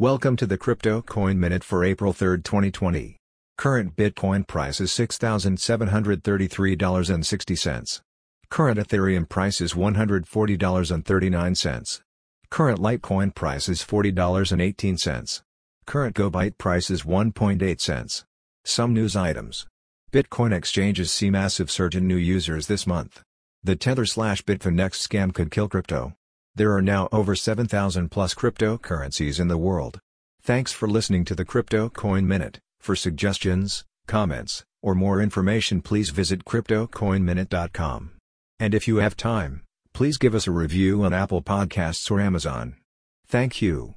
Welcome to the Crypto Coin Minute for April 3, 2020. Current Bitcoin price is $6,733.60. Current Ethereum price is $140.39. Current Litecoin price is $40.18. Current GoByte price is 1.8 cents. Some news items. Bitcoin exchanges see massive surge in new users this month. The Tether slash Bitfinex scam could kill crypto. There are now over 7,000 plus cryptocurrencies in the world. Thanks for listening to the Crypto Coin Minute. For suggestions, comments, or more information please visit CryptoCoinMinute.com. And if you have time, please give us a review on Apple Podcasts or Amazon. Thank you.